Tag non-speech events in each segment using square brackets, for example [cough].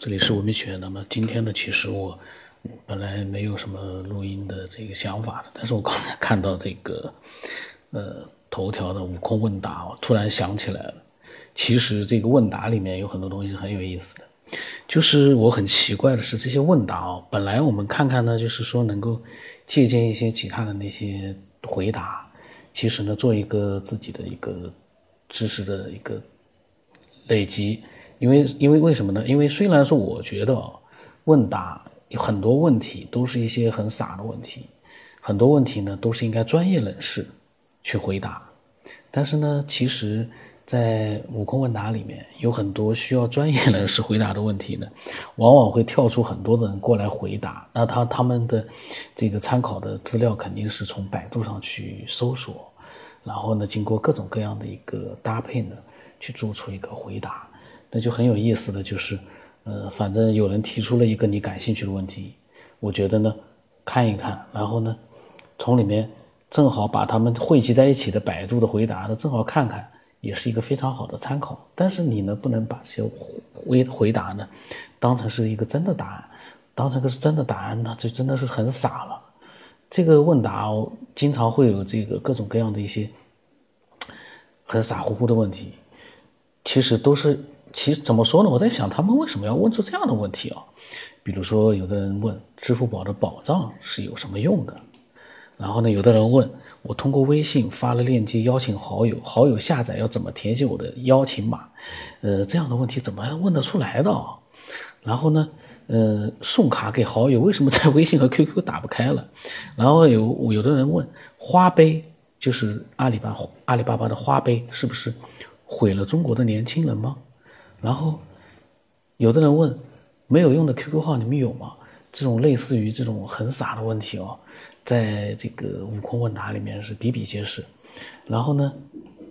这里是文明学院。那么今天呢，其实我本来没有什么录音的这个想法的，但是我刚才看到这个呃头条的悟空问答，我突然想起来了。其实这个问答里面有很多东西很有意思的，就是我很奇怪的是，这些问答哦，本来我们看看呢，就是说能够借鉴一些其他的那些回答，其实呢，做一个自己的一个知识的一个累积。因为，因为为什么呢？因为虽然说，我觉得问答有很多问题都是一些很傻的问题，很多问题呢都是应该专业人士去回答。但是呢，其实，在悟空问答里面有很多需要专业人士回答的问题呢，往往会跳出很多的人过来回答。那他他们的这个参考的资料肯定是从百度上去搜索，然后呢，经过各种各样的一个搭配呢，去做出一个回答。那就很有意思的就是，呃，反正有人提出了一个你感兴趣的问题，我觉得呢，看一看，然后呢，从里面正好把他们汇集在一起的百度的回答呢，正好看看，也是一个非常好的参考。但是你呢，不能把这些回回答呢，当成是一个真的答案，当成个是真的答案，那就真的是很傻了。这个问答经常会有这个各种各样的一些很傻乎乎的问题，其实都是。其实怎么说呢？我在想，他们为什么要问出这样的问题啊？比如说，有的人问支付宝的保障是有什么用的，然后呢，有的人问我通过微信发了链接邀请好友，好友下载要怎么填写我的邀请码？呃，这样的问题怎么问得出来的？然后呢，呃，送卡给好友为什么在微信和 QQ 打不开了？然后有有的人问花呗，就是阿里巴阿里巴巴的花呗，是不是毁了中国的年轻人吗？然后，有的人问，没有用的 QQ 号你们有吗？这种类似于这种很傻的问题哦，在这个悟空问答里面是比比皆是。然后呢，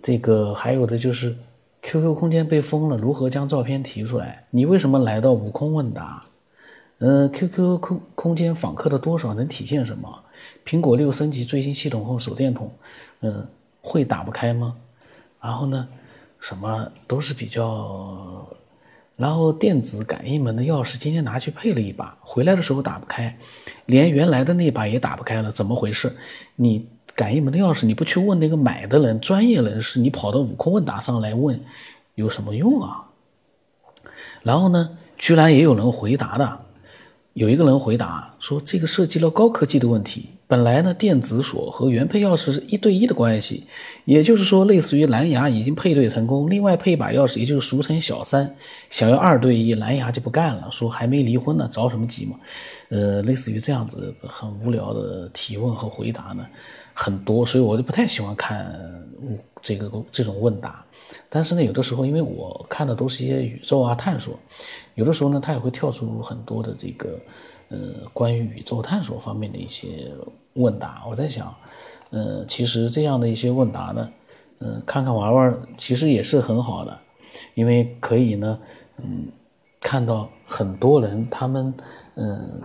这个还有的就是 QQ 空间被封了，如何将照片提出来？你为什么来到悟空问答？嗯，QQ 空空间访客的多少能体现什么？苹果六升级最新系统后手电筒，嗯，会打不开吗？然后呢？什么都是比较，然后电子感应门的钥匙今天拿去配了一把，回来的时候打不开，连原来的那把也打不开了，怎么回事？你感应门的钥匙你不去问那个买的人专业人士，你跑到悟空问答上来问，有什么用啊？然后呢，居然也有人回答的，有一个人回答说这个涉及了高科技的问题。本来呢，电子锁和原配钥匙是一对一的关系，也就是说，类似于蓝牙已经配对成功，另外配一把钥匙，也就是俗称小三，想要二对一，蓝牙就不干了，说还没离婚呢，着什么急嘛？呃，类似于这样子很无聊的提问和回答呢，很多，所以我就不太喜欢看这个这种问答。但是呢，有的时候因为我看的都是一些宇宙啊探索，有的时候呢，它也会跳出很多的这个。呃，关于宇宙探索方面的一些问答，我在想，呃，其实这样的一些问答呢，嗯，看看玩玩，其实也是很好的，因为可以呢，嗯，看到很多人他们，嗯，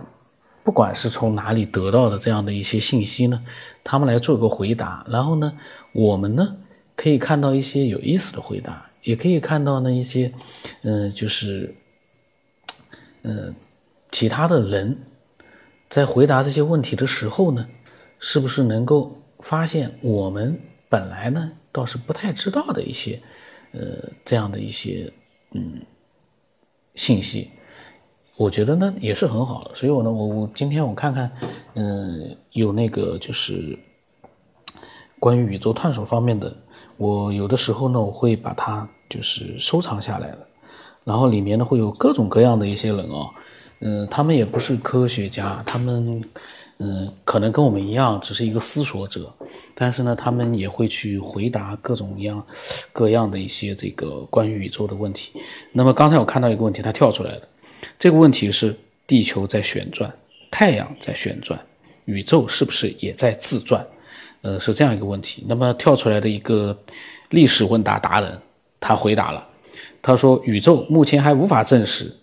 不管是从哪里得到的这样的一些信息呢，他们来做一个回答，然后呢，我们呢可以看到一些有意思的回答，也可以看到呢一些，嗯，就是，嗯。其他的人在回答这些问题的时候呢，是不是能够发现我们本来呢倒是不太知道的一些，呃，这样的一些嗯信息？我觉得呢也是很好的。所以我呢，我我今天我看看，嗯，有那个就是关于宇宙探索方面的，我有的时候呢我会把它就是收藏下来了，然后里面呢会有各种各样的一些人哦。嗯，他们也不是科学家，他们，嗯，可能跟我们一样，只是一个思索者，但是呢，他们也会去回答各种各样、各样的一些这个关于宇宙的问题。那么刚才我看到一个问题，它跳出来了，这个问题是：地球在旋转，太阳在旋转，宇宙是不是也在自转？呃，是这样一个问题。那么跳出来的一个历史问答达人，他回答了，他说：宇宙目前还无法证实。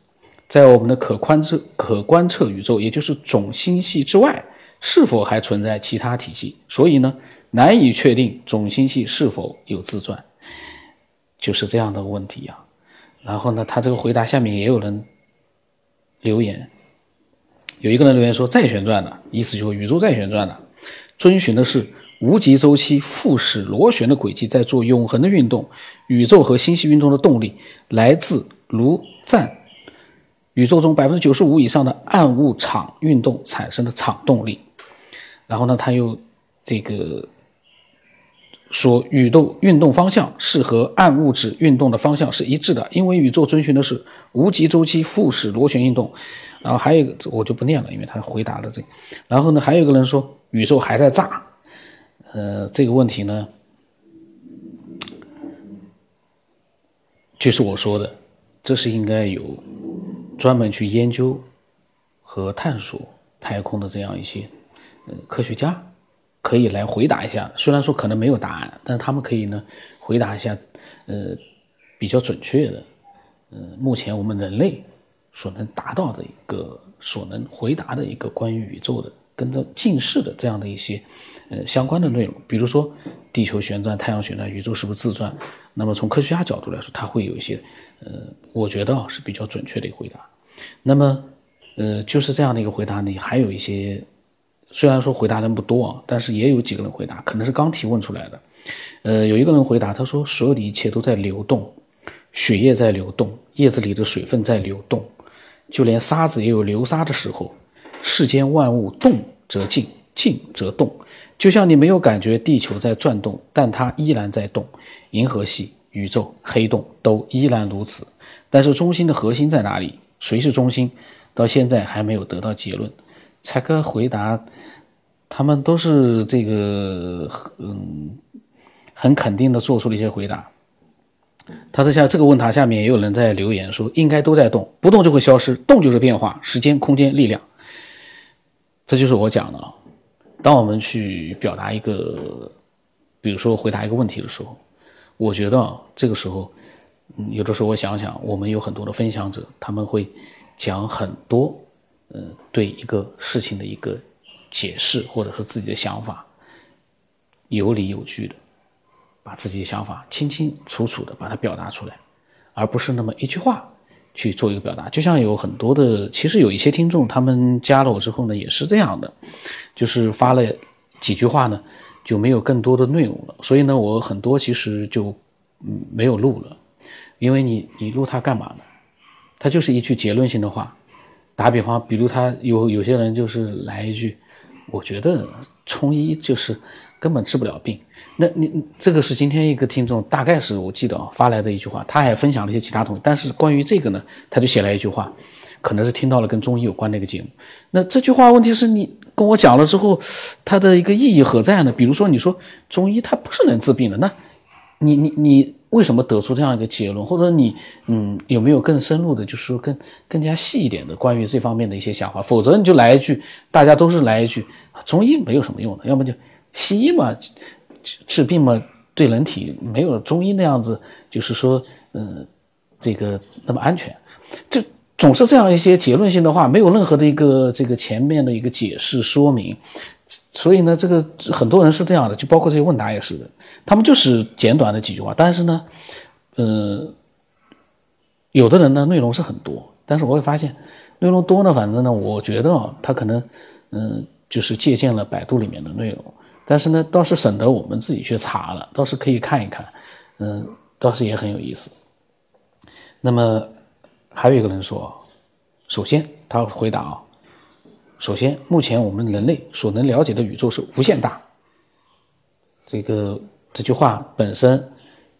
在我们的可观测可观测宇宙，也就是总星系之外，是否还存在其他体系？所以呢，难以确定总星系是否有自转，就是这样的问题呀。然后呢，他这个回答下面也有人留言，有一个人留言说再旋转了，意思就是宇宙再旋转了，遵循的是无极周期复始螺旋的轨迹，在做永恒的运动。宇宙和星系运动的动力来自如赞宇宙中百分之九十五以上的暗物场运动产生的场动力。然后呢，他又这个。说宇宙运动方向是和暗物质运动的方向是一致的，因为宇宙遵循的是无极周期复始螺旋运动。然后还有一个我就不念了，因为他回答了这个。然后呢，还有一个人说宇宙还在炸。呃，这个问题呢，就是我说的，这是应该有专门去研究和探索太空的这样一些呃科学家。可以来回答一下，虽然说可能没有答案，但是他们可以呢回答一下，呃，比较准确的，呃，目前我们人类所能达到的一个、所能回答的一个关于宇宙的跟着近视的这样的一些呃相关的内容，比如说地球旋转、太阳旋转、宇宙是不是自转？那么从科学家角度来说，他会有一些呃，我觉得是比较准确的一个回答。那么呃，就是这样的一个回答呢，还有一些。虽然说回答人不多啊，但是也有几个人回答，可能是刚提问出来的。呃，有一个人回答，他说：“所有的一切都在流动，血液在流动，叶子里的水分在流动，就连沙子也有流沙的时候。世间万物动则静，静则动。就像你没有感觉地球在转动，但它依然在动。银河系、宇宙、黑洞都依然如此。但是中心的核心在哪里？谁是中心？到现在还没有得到结论。”柴哥回答，他们都是这个嗯，很肯定的做出了一些回答。他这下这个问答下面也有人在留言说，应该都在动，不动就会消失，动就是变化，时间、空间、力量。这就是我讲的啊。当我们去表达一个，比如说回答一个问题的时候，我觉得这个时候，嗯有的时候我想想，我们有很多的分享者，他们会讲很多。嗯，对一个事情的一个解释，或者说自己的想法，有理有据的，把自己的想法清清楚楚的把它表达出来，而不是那么一句话去做一个表达。就像有很多的，其实有一些听众，他们加了我之后呢，也是这样的，就是发了几句话呢，就没有更多的内容了。所以呢，我很多其实就没有录了，因为你你录它干嘛呢？它就是一句结论性的话。打比方，比如他有有些人就是来一句，我觉得中医就是根本治不了病。那你这个是今天一个听众，大概是我记得啊发来的一句话，他还分享了一些其他东西。但是关于这个呢，他就写了一句话，可能是听到了跟中医有关的一个节目。那这句话问题是你跟我讲了之后，它的一个意义何在呢？比如说你说中医它不是能治病的，那你你你。为什么得出这样一个结论？或者你，嗯，有没有更深入的，就是说更更加细一点的关于这方面的一些想法？否则你就来一句，大家都是来一句，中医没有什么用的，要么就西医嘛，治病嘛，对人体没有中医那样子，就是说，嗯，这个那么安全，就总是这样一些结论性的话，没有任何的一个这个前面的一个解释说明。所以呢，这个很多人是这样的，就包括这些问答也是的，他们就是简短的几句话。但是呢，呃，有的人呢内容是很多，但是我会发现内容多呢，反正呢，我觉得啊，他可能嗯，就是借鉴了百度里面的内容，但是呢，倒是省得我们自己去查了，倒是可以看一看，嗯，倒是也很有意思。那么还有一个人说，首先他回答啊。首先，目前我们人类所能了解的宇宙是无限大。这个这句话本身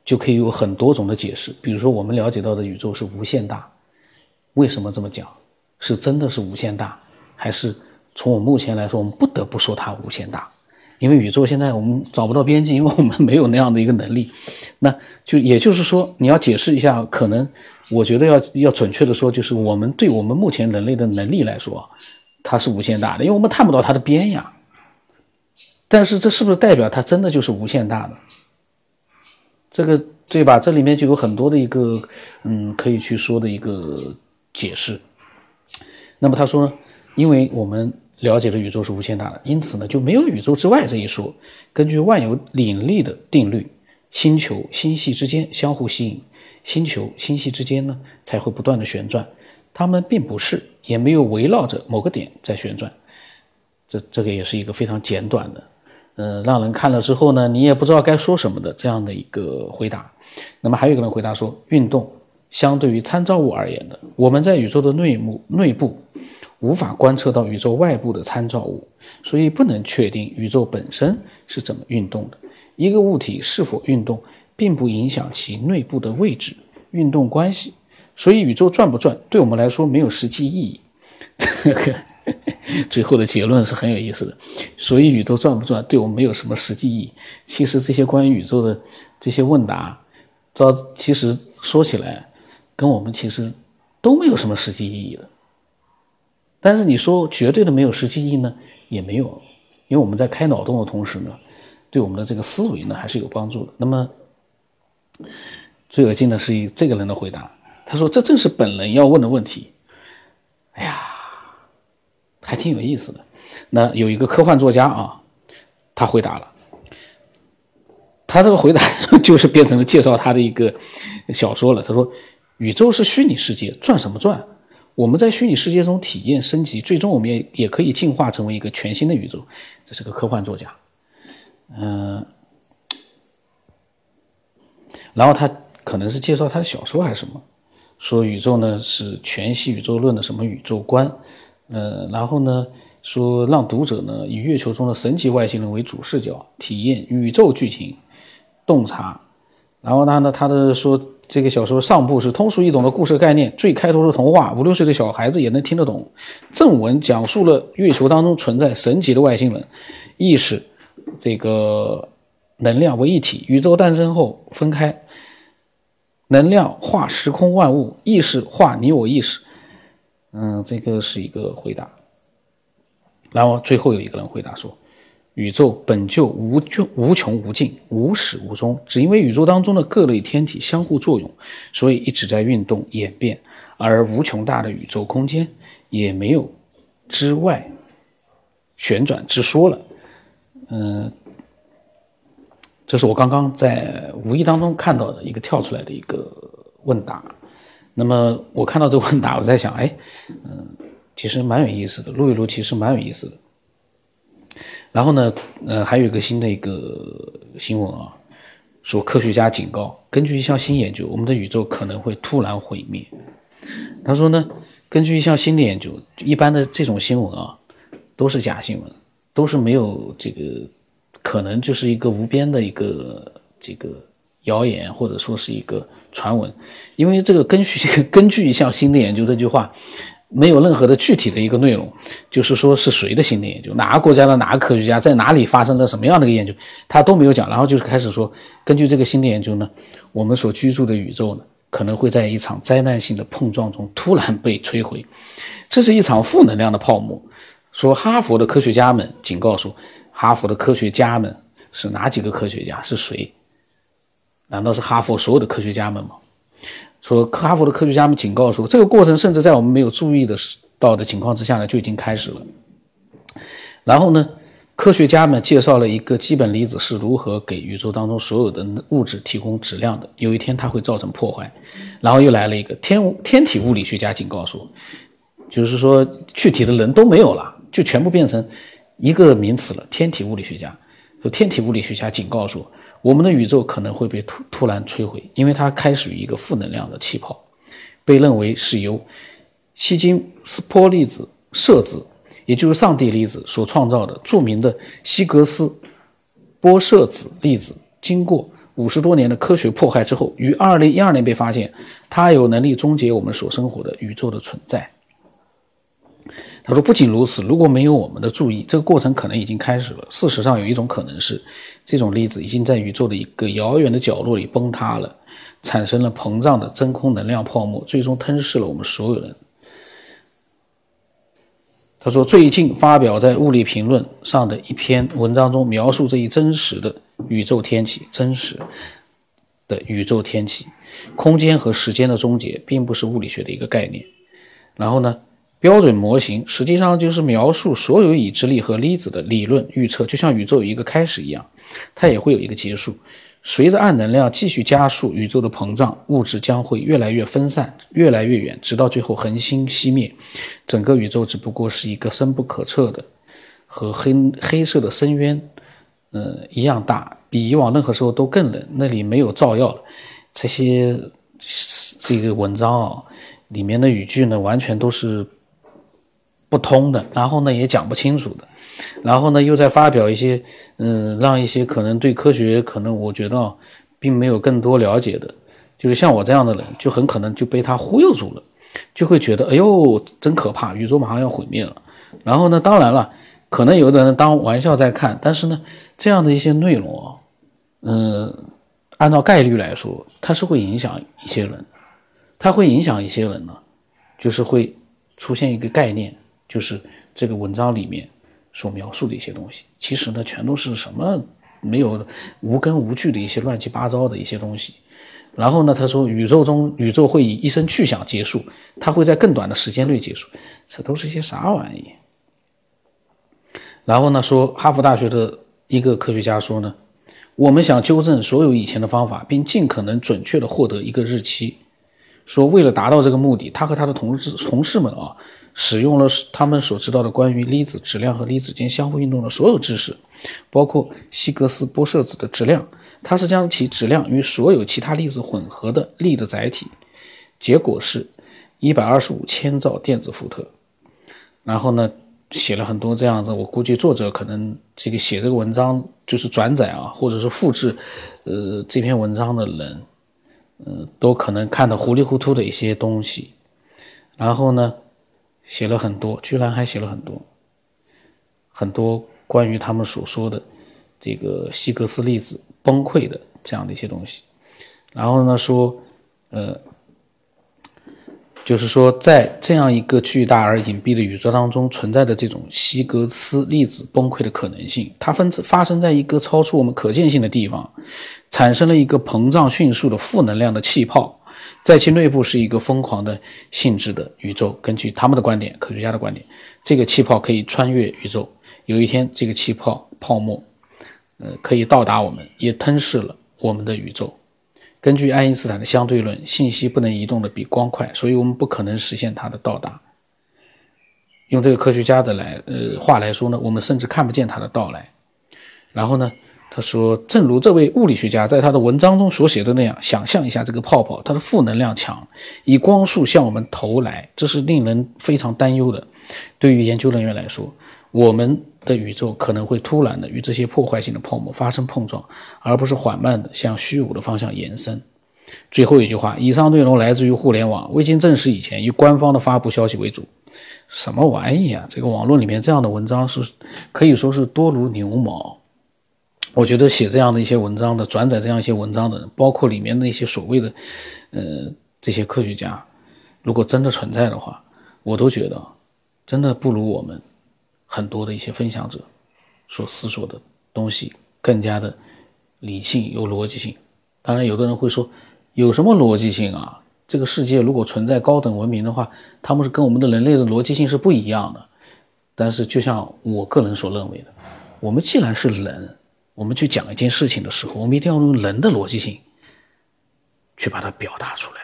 就可以有很多种的解释。比如说，我们了解到的宇宙是无限大，为什么这么讲？是真的是无限大，还是从我目前来说，我们不得不说它无限大？因为宇宙现在我们找不到边际，因为我们没有那样的一个能力。那就也就是说，你要解释一下，可能我觉得要要准确的说，就是我们对我们目前人类的能力来说。它是无限大的，因为我们探不到它的边呀。但是这是不是代表它真的就是无限大的？这个对吧？这里面就有很多的一个嗯，可以去说的一个解释。那么他说呢，因为我们了解的宇宙是无限大的，因此呢就没有宇宙之外这一说。根据万有引力的定律，星球星系之间相互吸引，星球星系之间呢才会不断的旋转。它们并不是，也没有围绕着某个点在旋转。这这个也是一个非常简短的，呃，让人看了之后呢，你也不知道该说什么的这样的一个回答。那么还有一个人回答说，运动相对于参照物而言的，我们在宇宙的内幕内部无法观测到宇宙外部的参照物，所以不能确定宇宙本身是怎么运动的。一个物体是否运动，并不影响其内部的位置、运动关系，所以宇宙转不转，对我们来说没有实际意义。[laughs] 最后的结论是很有意思的，所以宇宙转不转对我们没有什么实际意义。其实这些关于宇宙的这些问答，照其实说起来，跟我们其实都没有什么实际意义的。但是你说绝对的没有实际意义呢，也没有，因为我们在开脑洞的同时呢，对我们的这个思维呢还是有帮助的。那么最恶心的是这个人的回答，他说这正是本人要问的问题。哎呀！还挺有意思的。那有一个科幻作家啊，他回答了。他这个回答 [laughs] 就是变成了介绍他的一个小说了。他说：“宇宙是虚拟世界，转什么转？我们在虚拟世界中体验升级，最终我们也也可以进化成为一个全新的宇宙。”这是个科幻作家。嗯，然后他可能是介绍他的小说还是什么，说宇宙呢是全息宇宙论的什么宇宙观。呃，然后呢，说让读者呢以月球中的神奇外星人为主视角，体验宇宙剧情，洞察。然后他呢，他的说这个小说上部是通俗易懂的故事概念，最开头是童话，五六岁的小孩子也能听得懂。正文讲述了月球当中存在神奇的外星人，意识这个能量为一体，宇宙诞生后分开，能量化时空万物，意识化你我意识。嗯，这个是一个回答。然后最后有一个人回答说：“宇宙本就无穷无穷无尽，无始无终，只因为宇宙当中的各类天体相互作用，所以一直在运动演变。而无穷大的宇宙空间也没有之外旋转之说了。”嗯，这是我刚刚在无意当中看到的一个跳出来的一个问答。那么我看到这个问答，我在想，哎，嗯，其实蛮有意思的，录一录其实蛮有意思的。然后呢，呃，还有一个新的一个新闻啊，说科学家警告，根据一项新研究，我们的宇宙可能会突然毁灭。他说呢，根据一项新的研究，一般的这种新闻啊，都是假新闻，都是没有这个可能，就是一个无边的一个这个谣言，或者说是一个。传闻，因为这个根据 [laughs] 根据一项新的研究，这句话没有任何的具体的一个内容，就是说是谁的新的研究，哪个国家的哪个科学家在哪里发生了什么样的一个研究，他都没有讲。然后就是开始说，根据这个新的研究呢，我们所居住的宇宙呢，可能会在一场灾难性的碰撞中突然被摧毁，这是一场负能量的泡沫。说哈佛的科学家们警告说，哈佛的科学家们是哪几个科学家？是谁？难道是哈佛所有的科学家们吗？说哈佛的科学家们警告说，这个过程甚至在我们没有注意的到的情况之下呢，就已经开始了。然后呢，科学家们介绍了一个基本粒子是如何给宇宙当中所有的物质提供质量的。有一天它会造成破坏。然后又来了一个天天体物理学家警告说，就是说具体的人都没有了，就全部变成一个名词了。天体物理学家说，天体物理学家警告说。我们的宇宙可能会被突突然摧毁，因为它开始于一个负能量的气泡，被认为是由希金斯波粒子色子，也就是上帝粒子所创造的著名的希格斯玻色子粒子。经过五十多年的科学迫害之后，于二零一二年被发现，它有能力终结我们所生活的宇宙的存在。他说：“不仅如此，如果没有我们的注意，这个过程可能已经开始了。事实上，有一种可能是，这种粒子已经在宇宙的一个遥远的角落里崩塌了，产生了膨胀的真空能量泡沫，最终吞噬了我们所有人。”他说：“最近发表在《物理评论》上的一篇文章中，描述这一真实的宇宙天气，真实的宇宙天气，空间和时间的终结，并不是物理学的一个概念。然后呢？”标准模型实际上就是描述所有已知力和粒子的理论预测，就像宇宙有一个开始一样，它也会有一个结束。随着暗能量继续加速，宇宙的膨胀，物质将会越来越分散，越来越远，直到最后恒星熄灭。整个宇宙只不过是一个深不可测的和黑黑色的深渊，呃，一样大，比以往任何时候都更冷。那里没有照耀了。这些这个文章啊，里面的语句呢，完全都是不通的，然后呢，也讲不清楚的。然后呢，又在发表一些，嗯，让一些可能对科学可能我觉得并没有更多了解的，就是像我这样的人，就很可能就被他忽悠住了，就会觉得，哎呦，真可怕，宇宙马上要毁灭了。然后呢，当然了，可能有的人当玩笑在看，但是呢，这样的一些内容啊，嗯，按照概率来说，它是会影响一些人，它会影响一些人呢，就是会出现一个概念，就是这个文章里面。所描述的一些东西，其实呢，全都是什么没有无根无据的一些乱七八糟的一些东西。然后呢，他说宇宙中宇宙会以一声巨响结束，它会在更短的时间内结束，这都是些啥玩意？然后呢，说哈佛大学的一个科学家说呢，我们想纠正所有以前的方法，并尽可能准确的获得一个日期。说为了达到这个目的，他和他的同事同事们啊。使用了他们所知道的关于粒子质量和粒子间相互运动的所有知识，包括希格斯玻色子的质量。它是将其质量与所有其他粒子混合的力的载体。结果是，一百二十五千兆电子伏特。然后呢，写了很多这样子。我估计作者可能这个写这个文章就是转载啊，或者是复制，呃，这篇文章的人，嗯，都可能看得糊里糊涂的一些东西。然后呢？写了很多，居然还写了很多，很多关于他们所说的这个希格斯粒子崩溃的这样的一些东西。然后呢，说，呃，就是说，在这样一个巨大而隐蔽的宇宙当中存在的这种希格斯粒子崩溃的可能性，它分发生在一个超出我们可见性的地方，产生了一个膨胀迅速的负能量的气泡。在其内部是一个疯狂的性质的宇宙。根据他们的观点，科学家的观点，这个气泡可以穿越宇宙。有一天，这个气泡泡沫，呃，可以到达我们，也吞噬了我们的宇宙。根据爱因斯坦的相对论，信息不能移动的比光快，所以我们不可能实现它的到达。用这个科学家的来呃话来说呢，我们甚至看不见它的到来。然后呢？他说：“正如这位物理学家在他的文章中所写的那样，想象一下这个泡泡，它的负能量强，以光速向我们投来，这是令人非常担忧的。对于研究人员来说，我们的宇宙可能会突然的与这些破坏性的泡沫发生碰撞，而不是缓慢的向虚无的方向延伸。”最后一句话：“以上内容来自于互联网，未经证实以前，以官方的发布消息为主。”什么玩意啊！这个网络里面这样的文章是可以说是多如牛毛。我觉得写这样的一些文章的、转载这样一些文章的人，包括里面那些所谓的，呃，这些科学家，如果真的存在的话，我都觉得真的不如我们很多的一些分享者所思索的东西更加的理性、有逻辑性。当然，有的人会说，有什么逻辑性啊？这个世界如果存在高等文明的话，他们是跟我们的人类的逻辑性是不一样的。但是，就像我个人所认为的，我们既然是人。我们去讲一件事情的时候，我们一定要用人的逻辑性去把它表达出来。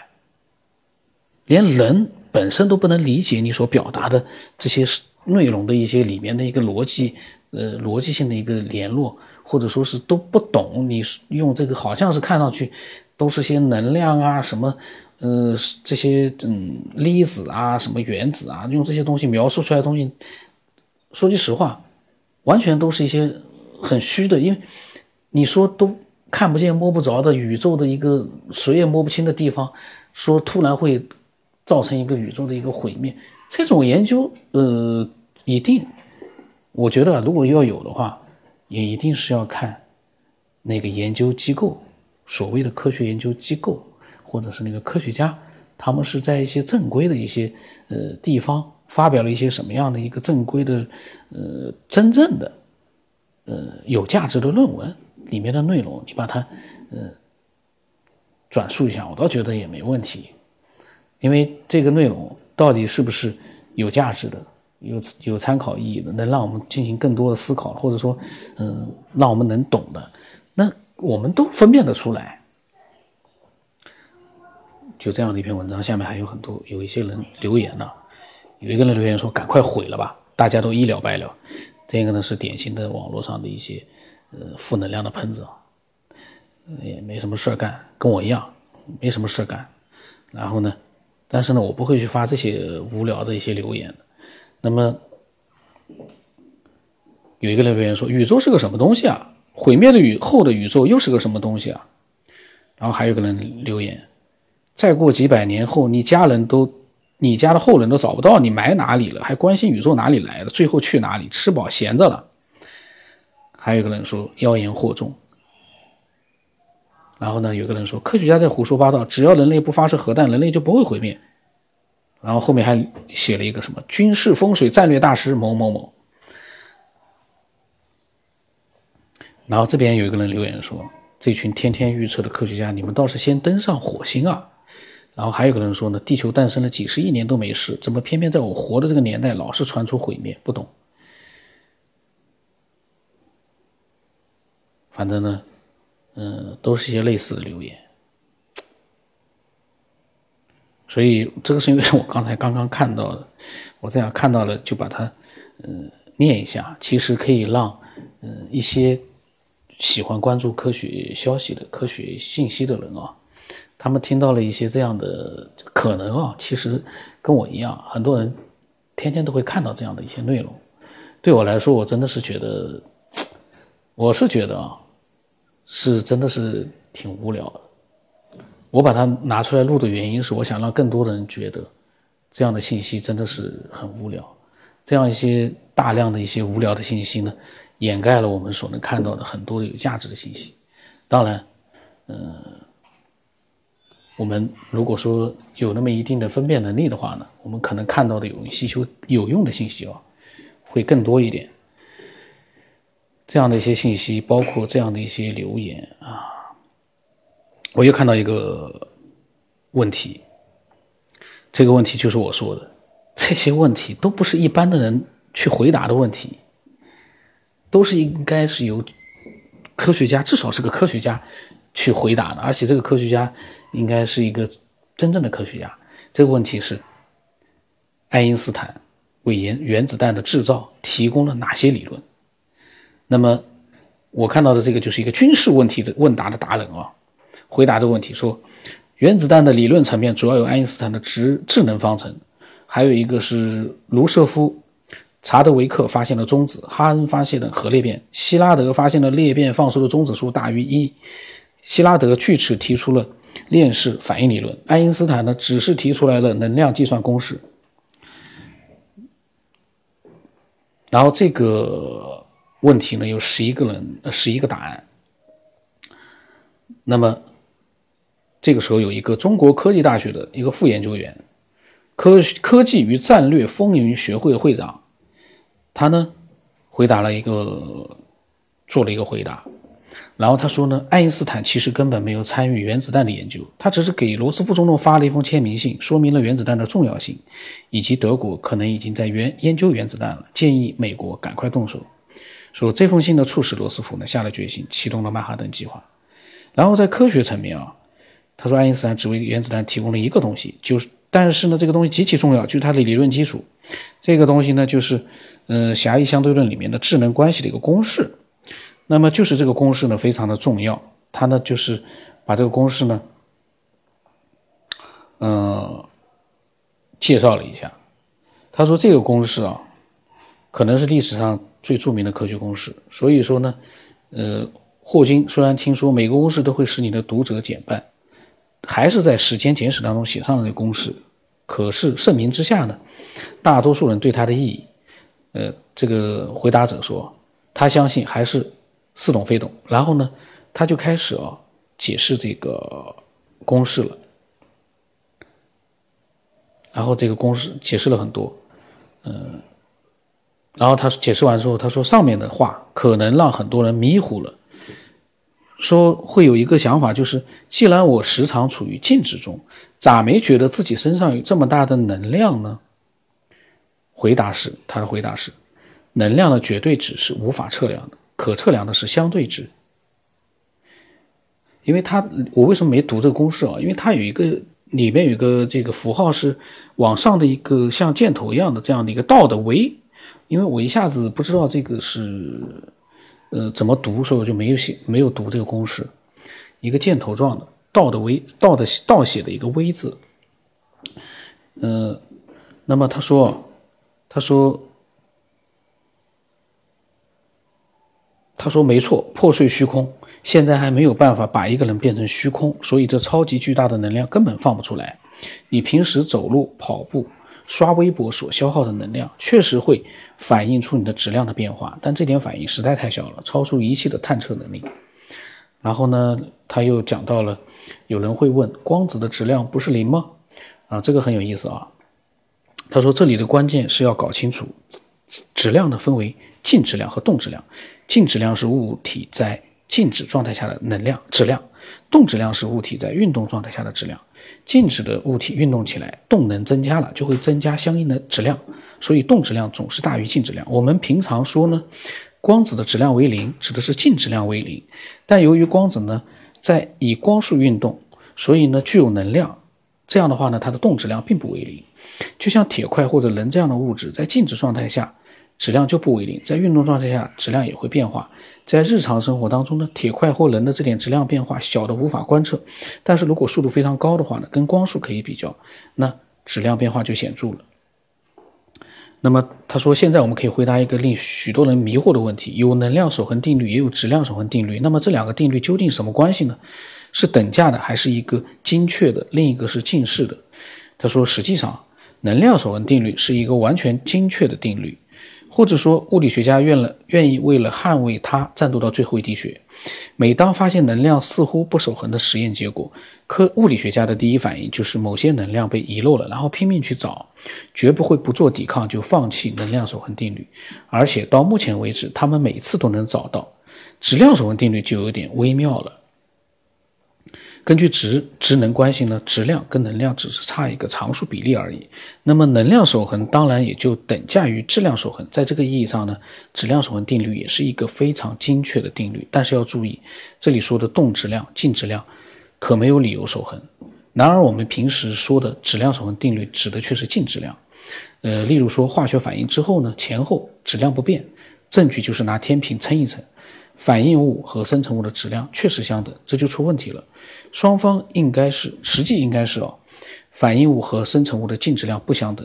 连人本身都不能理解你所表达的这些内容的一些里面的一个逻辑，呃，逻辑性的一个联络，或者说是都不懂。你用这个好像是看上去都是些能量啊，什么，呃，这些嗯粒子啊，什么原子啊，用这些东西描述出来的东西，说句实话，完全都是一些。很虚的，因为你说都看不见摸不着的宇宙的一个谁也摸不清的地方，说突然会造成一个宇宙的一个毁灭，这种研究，呃，一定，我觉得如果要有的话，也一定是要看那个研究机构，所谓的科学研究机构，或者是那个科学家，他们是在一些正规的一些呃地方发表了一些什么样的一个正规的呃真正的。呃，有价值的论文里面的内容，你把它，呃，转述一下，我倒觉得也没问题。因为这个内容到底是不是有价值的、有有参考意义的，能让我们进行更多的思考，或者说，嗯，让我们能懂的，那我们都分辨得出来。就这样的一篇文章，下面还有很多有一些人留言呢，有一个人留言说：“赶快毁了吧，大家都一了百了。”这个呢是典型的网络上的一些呃负能量的喷子，也没什么事儿干，跟我一样没什么事儿干。然后呢，但是呢，我不会去发这些无聊的一些留言。那么有一个留言说：“宇宙是个什么东西啊？毁灭的宇后的宇宙又是个什么东西啊？”然后还有个人留言。再过几百年后，你家人都，你家的后人都找不到你埋哪里了，还关心宇宙哪里来的，最后去哪里？吃饱闲着了。还有一个人说妖言惑众。然后呢，有个人说科学家在胡说八道，只要人类不发射核弹，人类就不会毁灭。然后后面还写了一个什么军事风水战略大师某某某。然后这边有一个人留言说，这群天天预测的科学家，你们倒是先登上火星啊！然后还有个人说呢，地球诞生了几十亿年都没事，怎么偏偏在我活的这个年代老是传出毁灭？不懂。反正呢，嗯，都是一些类似的留言。所以这个是因为我刚才刚刚看到的，我这样看到了就把它嗯念一下。其实可以让嗯一些喜欢关注科学消息的科学信息的人啊。他们听到了一些这样的可能啊，其实跟我一样，很多人天天都会看到这样的一些内容。对我来说，我真的是觉得，[tsk] 我是觉得啊，是真的是挺无聊的。我把它拿出来录的原因是，我想让更多的人觉得这样的信息真的是很无聊。这样一些大量的一些无聊的信息呢，掩盖了我们所能看到的很多的有价值的信息。当然，嗯。我们如果说有那么一定的分辨能力的话呢，我们可能看到的有吸收有用的信息哦，会更多一点。这样的一些信息，包括这样的一些留言啊，我又看到一个问题，这个问题就是我说的，这些问题都不是一般的人去回答的问题，都是应该是由科学家，至少是个科学家。去回答的，而且这个科学家应该是一个真正的科学家。这个问题是：爱因斯坦为原原子弹的制造提供了哪些理论？那么我看到的这个就是一个军事问题的问答的达人啊，回答这个问题说：原子弹的理论层面主要有爱因斯坦的质质能方程，还有一个是卢瑟夫、查德维克发现了中子，哈恩发现了核裂变，希拉德发现了裂变放出的中子数大于一。希拉德据此提出了链式反应理论，爱因斯坦呢只是提出来了能量计算公式。然后这个问题呢有十一个人，十一个答案。那么这个时候有一个中国科技大学的一个副研究员，科科技与战略风云学会的会长，他呢回答了一个，做了一个回答。然后他说呢，爱因斯坦其实根本没有参与原子弹的研究，他只是给罗斯福总统发了一封签名信，说明了原子弹的重要性，以及德国可能已经在研研究原子弹了，建议美国赶快动手。说这封信呢，促使罗斯福呢下了决心，启动了曼哈顿计划。然后在科学层面啊，他说爱因斯坦只为原子弹提供了一个东西，就是但是呢，这个东西极其重要，就是它的理论基础。这个东西呢，就是呃狭义相对论里面的质能关系的一个公式。那么就是这个公式呢，非常的重要。他呢，就是把这个公式呢，嗯，介绍了一下。他说这个公式啊，可能是历史上最著名的科学公式。所以说呢，呃，霍金虽然听说每个公式都会使你的读者减半，还是在《时间简史》当中写上了这个公式。可是盛名之下呢，大多数人对它的意义，呃，这个回答者说，他相信还是。似懂非懂，然后呢，他就开始啊解释这个公式了。然后这个公式解释了很多，嗯，然后他解释完之后，他说上面的话可能让很多人迷糊了，说会有一个想法，就是既然我时常处于静止中，咋没觉得自己身上有这么大的能量呢？回答是，他的回答是，能量的绝对值是无法测量的。可测量的是相对值，因为它我为什么没读这个公式啊？因为它有一个里面有一个这个符号是往上的一个像箭头一样的这样的一个倒的 v，因为我一下子不知道这个是呃怎么读，所以我就没有写没有读这个公式，一个箭头状的倒的 v 倒的倒写的一个 v 字，嗯，那么他说他说。他说：“没错，破碎虚空，现在还没有办法把一个人变成虚空，所以这超级巨大的能量根本放不出来。你平时走路、跑步、刷微博所消耗的能量，确实会反映出你的质量的变化，但这点反应实在太小了，超出仪器的探测能力。”然后呢，他又讲到了，有人会问：光子的质量不是零吗？啊，这个很有意思啊。他说：“这里的关键是要搞清楚，质量呢分为静质量和动质量。”静质量是物体在静止状态下的能量质量，动质量是物体在运动状态下的质量。静止的物体运动起来，动能增加了，就会增加相应的质量，所以动质量总是大于静质量。我们平常说呢，光子的质量为零，指的是静质量为零。但由于光子呢在以光速运动，所以呢具有能量，这样的话呢，它的动质量并不为零。就像铁块或者人这样的物质，在静止状态下。质量就不为零，在运动状态下，质量也会变化。在日常生活当中呢，铁块或人的这点质量变化小的无法观测，但是如果速度非常高的话呢，跟光速可以比较，那质量变化就显著了。那么他说，现在我们可以回答一个令许多人迷惑的问题：有能量守恒定律，也有质量守恒定律。那么这两个定律究竟什么关系呢？是等价的，还是一个精确的，另一个是近似的？他说，实际上，能量守恒定律是一个完全精确的定律。或者说，物理学家愿了愿意为了捍卫它战斗到最后一滴血。每当发现能量似乎不守恒的实验结果，科物理学家的第一反应就是某些能量被遗漏了，然后拼命去找，绝不会不做抵抗就放弃能量守恒定律。而且到目前为止，他们每次都能找到。质量守恒定律就有点微妙了。根据质质能关系呢，质量跟能量只是差一个常数比例而已。那么能量守恒当然也就等价于质量守恒。在这个意义上呢，质量守恒定律也是一个非常精确的定律。但是要注意，这里说的动质量、静质量可没有理由守恒。然而我们平时说的质量守恒定律指的却是静质量。呃，例如说化学反应之后呢，前后质量不变，证据就是拿天平称一称。反应物和生成物的质量确实相等，这就出问题了。双方应该是实际应该是哦，反应物和生成物的净质量不相等，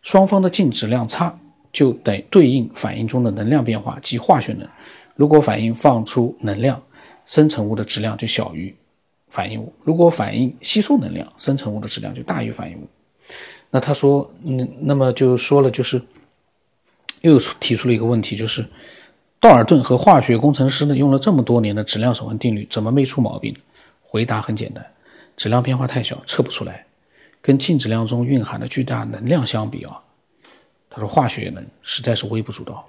双方的净质量差就得对应反应中的能量变化及化学能。如果反应放出能量，生成物的质量就小于反应物；如果反应吸收能量，生成物的质量就大于反应物。那他说，嗯，那么就说了，就是又提出了一个问题，就是。道尔顿和化学工程师呢，用了这么多年的质量守恒定律，怎么没出毛病？回答很简单，质量变化太小，测不出来。跟静质量中蕴含的巨大能量相比啊，他说化学能实在是微不足道。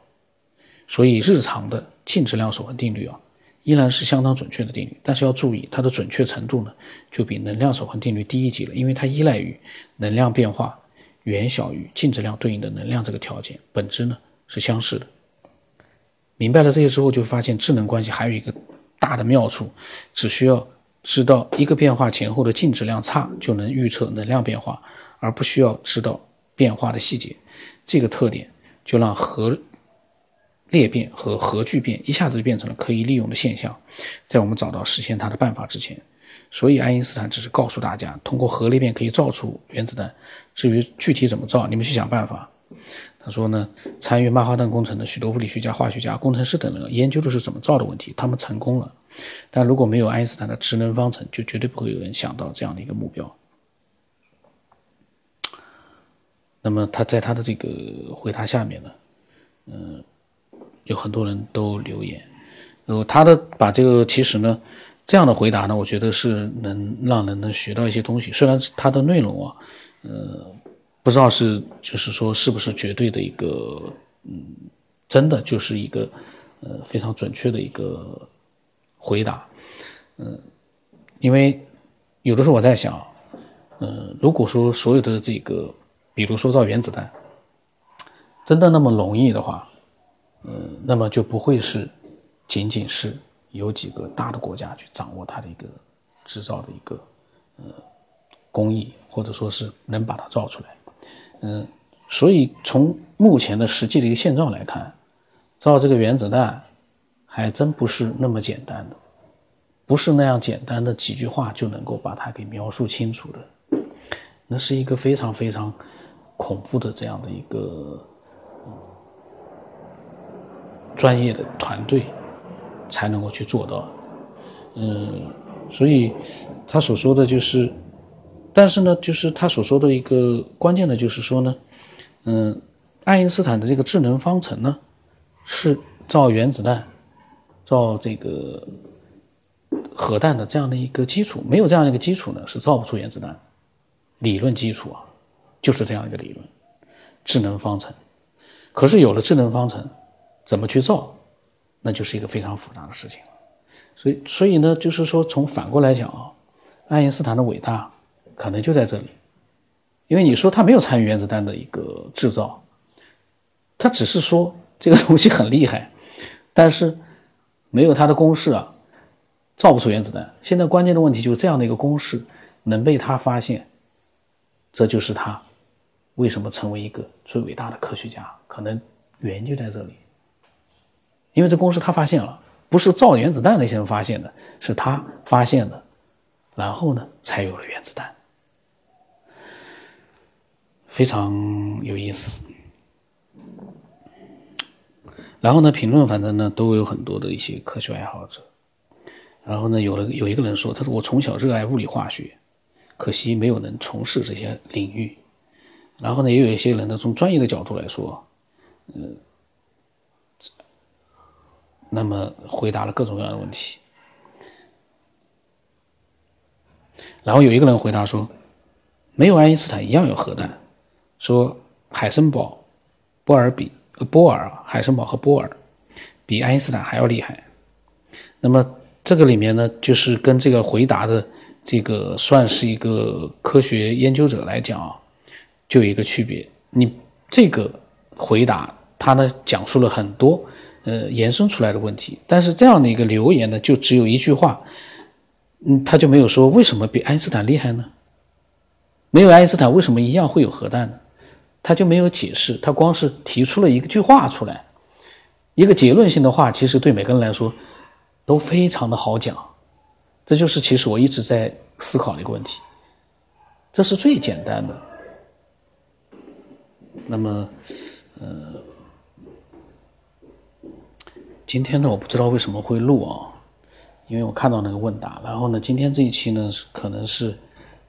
所以日常的静质量守恒定律啊，依然是相当准确的定律。但是要注意，它的准确程度呢，就比能量守恒定律低一级了，因为它依赖于能量变化远小于静质量对应的能量这个条件，本质呢是相似的。明白了这些之后，就发现智能关系还有一个大的妙处，只需要知道一个变化前后的静质量差，就能预测能量变化，而不需要知道变化的细节。这个特点就让核裂变和核聚变一下子就变成了可以利用的现象。在我们找到实现它的办法之前，所以爱因斯坦只是告诉大家，通过核裂变可以造出原子弹。至于具体怎么造，你们去想办法。他说呢，参与曼哈顿工程的许多物理学家、化学家、工程师等人研究的是怎么造的问题，他们成功了。但如果没有爱因斯坦的职能方程，就绝对不会有人想到这样的一个目标。那么他在他的这个回答下面呢，嗯，有很多人都留言，然后他的把这个其实呢，这样的回答呢，我觉得是能让人能学到一些东西。虽然他的内容啊，呃。不知道是就是说是不是绝对的一个嗯，真的就是一个呃非常准确的一个回答，嗯，因为有的时候我在想，嗯，如果说所有的这个，比如说造原子弹，真的那么容易的话，嗯，那么就不会是仅仅是有几个大的国家去掌握它的一个制造的一个呃工艺，或者说是能把它造出来。嗯，所以从目前的实际的一个现状来看，造这个原子弹还真不是那么简单的，不是那样简单的几句话就能够把它给描述清楚的。那是一个非常非常恐怖的这样的一个。专业的团队才能够去做到，嗯，所以他所说的就是，但是呢，就是他所说的一个关键的，就是说呢，嗯，爱因斯坦的这个智能方程呢，是造原子弹、造这个核弹的这样的一个基础，没有这样一个基础呢，是造不出原子弹。理论基础啊，就是这样一个理论，智能方程。可是有了智能方程。怎么去造，那就是一个非常复杂的事情所以，所以呢，就是说，从反过来讲啊，爱因斯坦的伟大可能就在这里，因为你说他没有参与原子弹的一个制造，他只是说这个东西很厉害，但是没有他的公式啊，造不出原子弹。现在关键的问题就是这样的一个公式能被他发现，这就是他为什么成为一个最伟大的科学家，可能原因就在这里。因为这公式他发现了，不是造原子弹那些人发现的，是他发现的，然后呢，才有了原子弹，非常有意思。然后呢，评论反正呢都有很多的一些科学爱好者，然后呢，有了有一个人说，他说我从小热爱物理化学，可惜没有能从事这些领域。然后呢，也有一些人呢从专业的角度来说，嗯。那么回答了各种各样的问题，然后有一个人回答说：“没有爱因斯坦一样有核弹。”说海森堡、波尔比、波尔、海森堡和波尔比爱因斯坦还要厉害。那么这个里面呢，就是跟这个回答的这个算是一个科学研究者来讲啊，就有一个区别。你这个回答，他呢讲述了很多。呃，延伸出来的问题，但是这样的一个留言呢，就只有一句话，嗯，他就没有说为什么比爱因斯坦厉害呢？没有爱因斯坦，为什么一样会有核弹呢？他就没有解释，他光是提出了一句话出来，一个结论性的话，其实对每个人来说都非常的好讲。这就是其实我一直在思考的一个问题，这是最简单的。那么，呃。今天呢，我不知道为什么会录啊，因为我看到那个问答，然后呢，今天这一期呢，可能是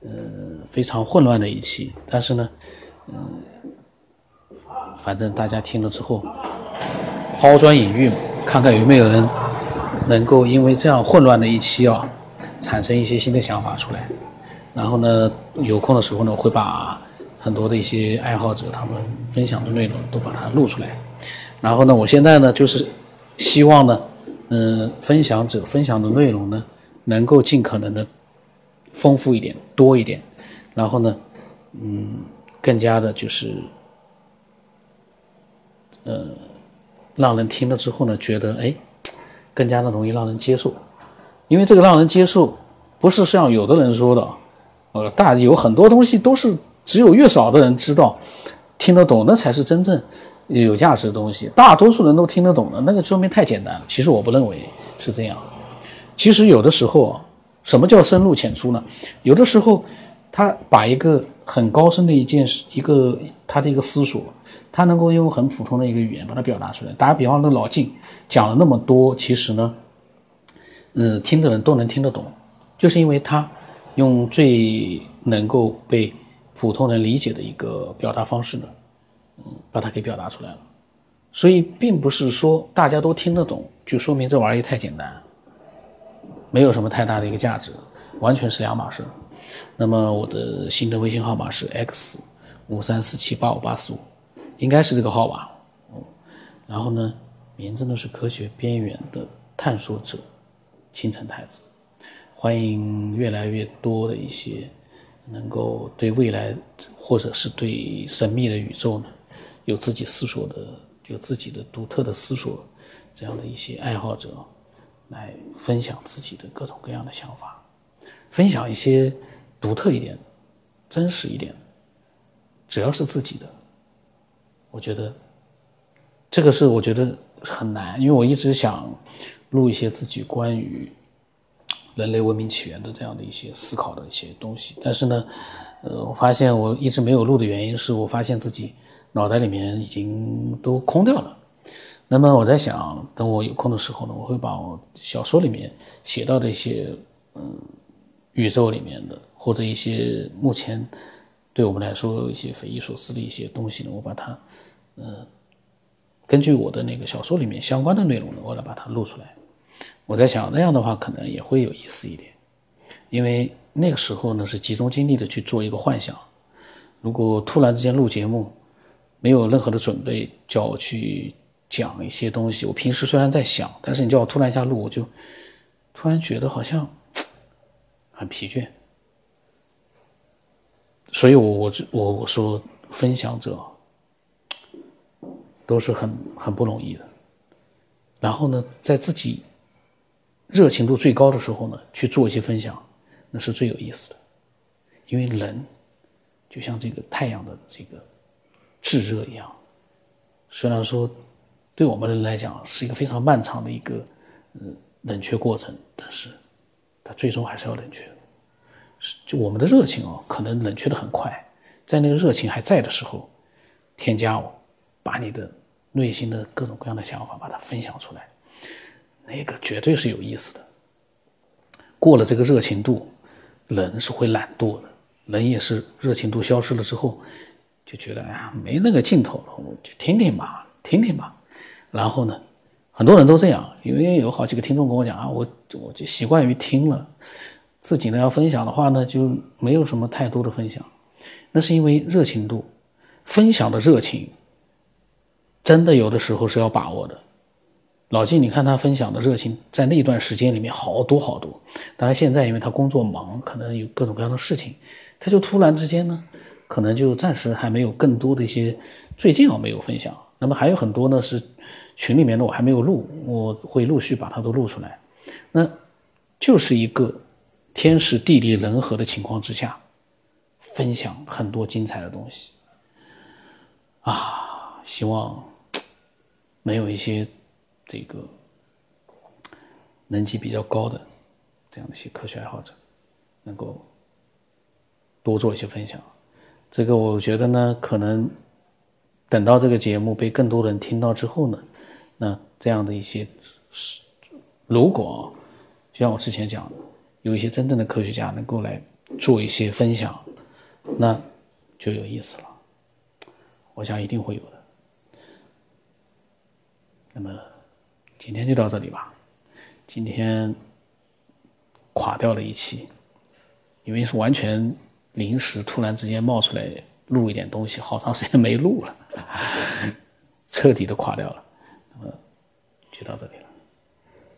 呃非常混乱的一期，但是呢，嗯，反正大家听了之后抛砖引玉，看看有没有人能够因为这样混乱的一期啊，产生一些新的想法出来。然后呢，有空的时候呢，会把很多的一些爱好者他们分享的内容都把它录出来。然后呢，我现在呢就是。希望呢，嗯，分享者分享的内容呢，能够尽可能的丰富一点、多一点，然后呢，嗯，更加的就是，呃，让人听了之后呢，觉得哎，更加的容易让人接受，因为这个让人接受，不是像有的人说的，呃，大有很多东西都是只有越少的人知道、听得懂，那才是真正。有价值的东西，大多数人都听得懂的，那个说明太简单了。其实我不认为是这样。其实有的时候，什么叫深入浅出呢？有的时候，他把一个很高深的一件事，一个他的一个思索，他能够用很普通的一个语言把它表达出来。打个比方，那老晋讲了那么多，其实呢，嗯，听的人都能听得懂，就是因为他用最能够被普通人理解的一个表达方式呢。嗯把它给表达出来了，所以并不是说大家都听得懂，就说明这玩意太简单，没有什么太大的一个价值，完全是两码事。那么我的新的微信号码是 x 五三四七八五八四五，应该是这个号吧？然后呢，名字呢是科学边缘的探索者，青城太子，欢迎越来越多的一些能够对未来或者是对神秘的宇宙呢。有自己思索的，有自己的独特的思索，这样的一些爱好者，来分享自己的各种各样的想法，分享一些独特一点、真实一点，只要是自己的，我觉得这个是我觉得很难，因为我一直想录一些自己关于人类文明起源的这样的一些思考的一些东西，但是呢，呃，我发现我一直没有录的原因是我发现自己脑袋里面已经都空掉了。那么我在想，等我有空的时候呢，我会把我小说里面写到的一些，嗯，宇宙里面的或者一些目前对我们来说一些匪夷所思的一些东西呢，我把它，嗯，根据我的那个小说里面相关的内容呢，我来把它录出来。我在想，那样的话可能也会有意思一点，因为那个时候呢是集中精力的去做一个幻想。如果突然之间录节目，没有任何的准备，叫我去。讲一些东西，我平时虽然在想，但是你叫我突然一下录，我就突然觉得好像 [tsk] 很疲倦。所以，我我我我说，分享者都是很很不容易的。然后呢，在自己热情度最高的时候呢，去做一些分享，那是最有意思的。因为人就像这个太阳的这个炙热一样，虽然说。对我们人来讲是一个非常漫长的一个嗯冷却过程，但是它最终还是要冷却。就我们的热情哦，可能冷却的很快，在那个热情还在的时候，添加我，把你的内心的各种各样的想法把它分享出来，那个绝对是有意思的。过了这个热情度，人是会懒惰的，人也是热情度消失了之后，就觉得哎呀没那个劲头了，我就听听吧，听听吧。然后呢，很多人都这样，因为有好几个听众跟我讲啊，我我就习惯于听了，自己呢要分享的话呢，就没有什么太多的分享。那是因为热情度，分享的热情，真的有的时候是要把握的。老季，你看他分享的热情，在那段时间里面好多好多。当然现在因为他工作忙，可能有各种各样的事情，他就突然之间呢，可能就暂时还没有更多的一些，最近啊没有分享。那么还有很多呢是。群里面的我还没有录，我会陆续把它都录出来。那就是一个天时地利人和的情况之下，分享很多精彩的东西啊！希望能有一些这个能级比较高的这样的一些科学爱好者，能够多做一些分享。这个我觉得呢，可能等到这个节目被更多人听到之后呢。那这样的一些，如果就像我之前讲的，有一些真正的科学家能够来做一些分享，那就有意思了。我想一定会有的。那么今天就到这里吧。今天垮掉了一期，因为是完全临时突然之间冒出来录一点东西，好长时间没录了，彻底的垮掉了。那么就到这里。